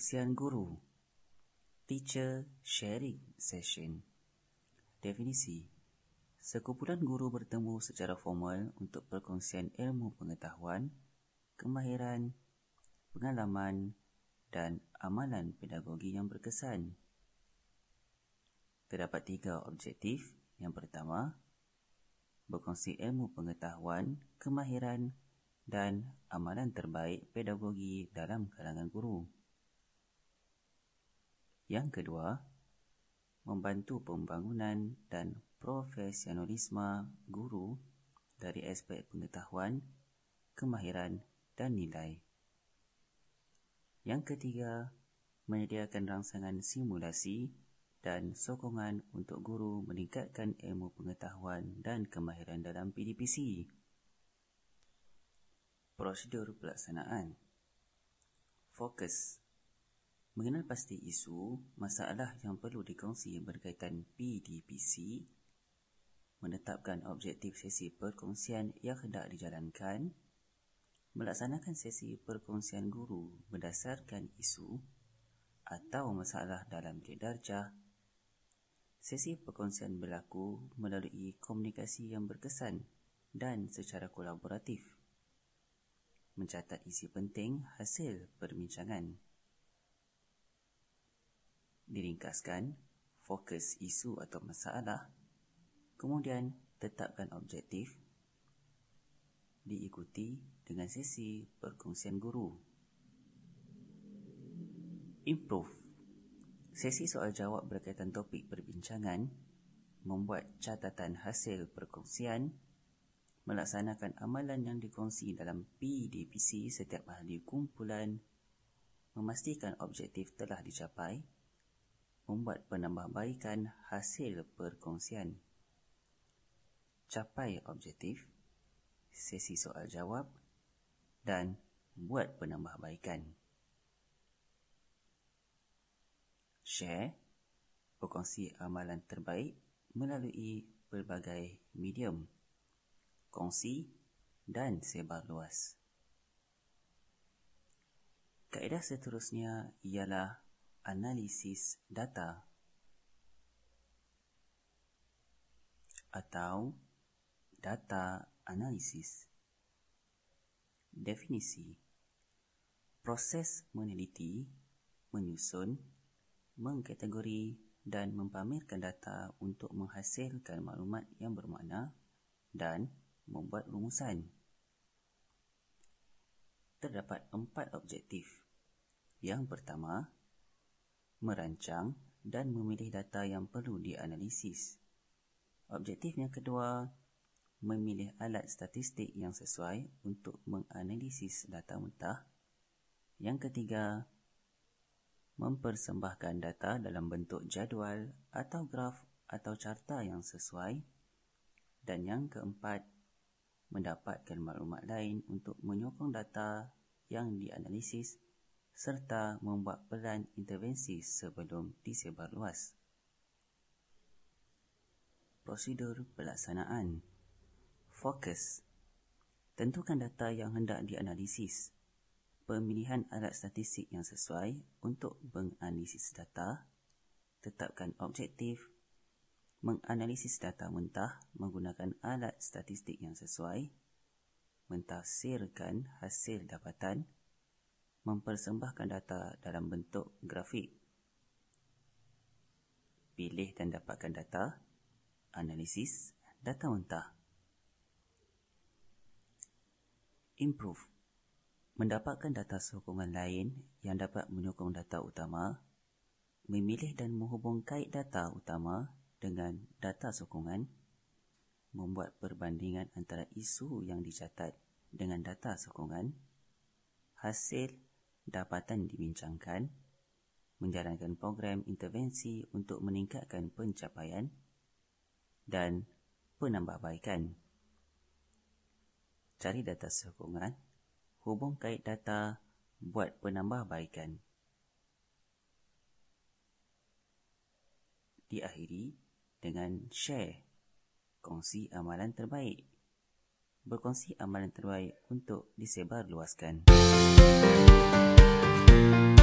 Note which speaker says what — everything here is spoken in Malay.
Speaker 1: Perkongsian Guru Teacher Sharing Session Definisi Sekumpulan guru bertemu secara formal untuk perkongsian ilmu pengetahuan, kemahiran, pengalaman dan amalan pedagogi yang berkesan. Terdapat tiga objektif. Yang pertama, berkongsi ilmu pengetahuan, kemahiran dan amalan terbaik pedagogi dalam kalangan guru. Yang kedua, membantu pembangunan dan profesionalisme guru dari aspek pengetahuan, kemahiran dan nilai. Yang ketiga, menyediakan rangsangan simulasi dan sokongan untuk guru meningkatkan ilmu pengetahuan dan kemahiran dalam PDPC. Prosedur pelaksanaan Fokus Mengenal pasti isu, masalah yang perlu dikongsi berkaitan PDPC menetapkan objektif sesi perkongsian yang hendak dijalankan, melaksanakan sesi perkongsian guru berdasarkan isu atau masalah dalam bilik darjah, sesi perkongsian berlaku melalui komunikasi yang berkesan dan secara kolaboratif, mencatat isi penting hasil perbincangan. Diringkaskan, fokus isu atau masalah Kemudian, tetapkan objektif diikuti dengan sesi perkongsian guru. Improve. Sesi soal jawab berkaitan topik perbincangan, membuat catatan hasil perkongsian, melaksanakan amalan yang dikongsi dalam PDPC setiap ahli kumpulan, memastikan objektif telah dicapai, membuat penambahbaikan hasil perkongsian capai objektif, sesi soal jawab dan buat penambahbaikan. Share, berkongsi amalan terbaik melalui pelbagai medium, kongsi dan sebar luas. Kaedah seterusnya ialah analisis data atau data analisis. Definisi Proses meneliti, menyusun, mengkategori dan mempamerkan data untuk menghasilkan maklumat yang bermakna dan membuat rumusan. Terdapat empat objektif. Yang pertama, merancang dan memilih data yang perlu dianalisis. Objektif yang kedua, memilih alat statistik yang sesuai untuk menganalisis data mentah. Yang ketiga, mempersembahkan data dalam bentuk jadual atau graf atau carta yang sesuai. Dan yang keempat, mendapatkan maklumat lain untuk menyokong data yang dianalisis serta membuat pelan intervensi sebelum disebar luas. Prosedur pelaksanaan Fokus Tentukan data yang hendak dianalisis. Pemilihan alat statistik yang sesuai untuk menganalisis data. Tetapkan objektif. Menganalisis data mentah menggunakan alat statistik yang sesuai. Mentafsirkan hasil dapatan. Mempersembahkan data dalam bentuk grafik. Pilih dan dapatkan data. Analisis data mentah. improve mendapatkan data sokongan lain yang dapat menyokong data utama memilih dan menghubung kait data utama dengan data sokongan membuat perbandingan antara isu yang dicatat dengan data sokongan hasil dapatan dibincangkan menjalankan program intervensi untuk meningkatkan pencapaian dan penambahbaikan cari data sokongan, hubung kait data, buat penambahbaikan. Diakhiri dengan share, kongsi amalan terbaik berkongsi amalan terbaik untuk disebarluaskan. luaskan.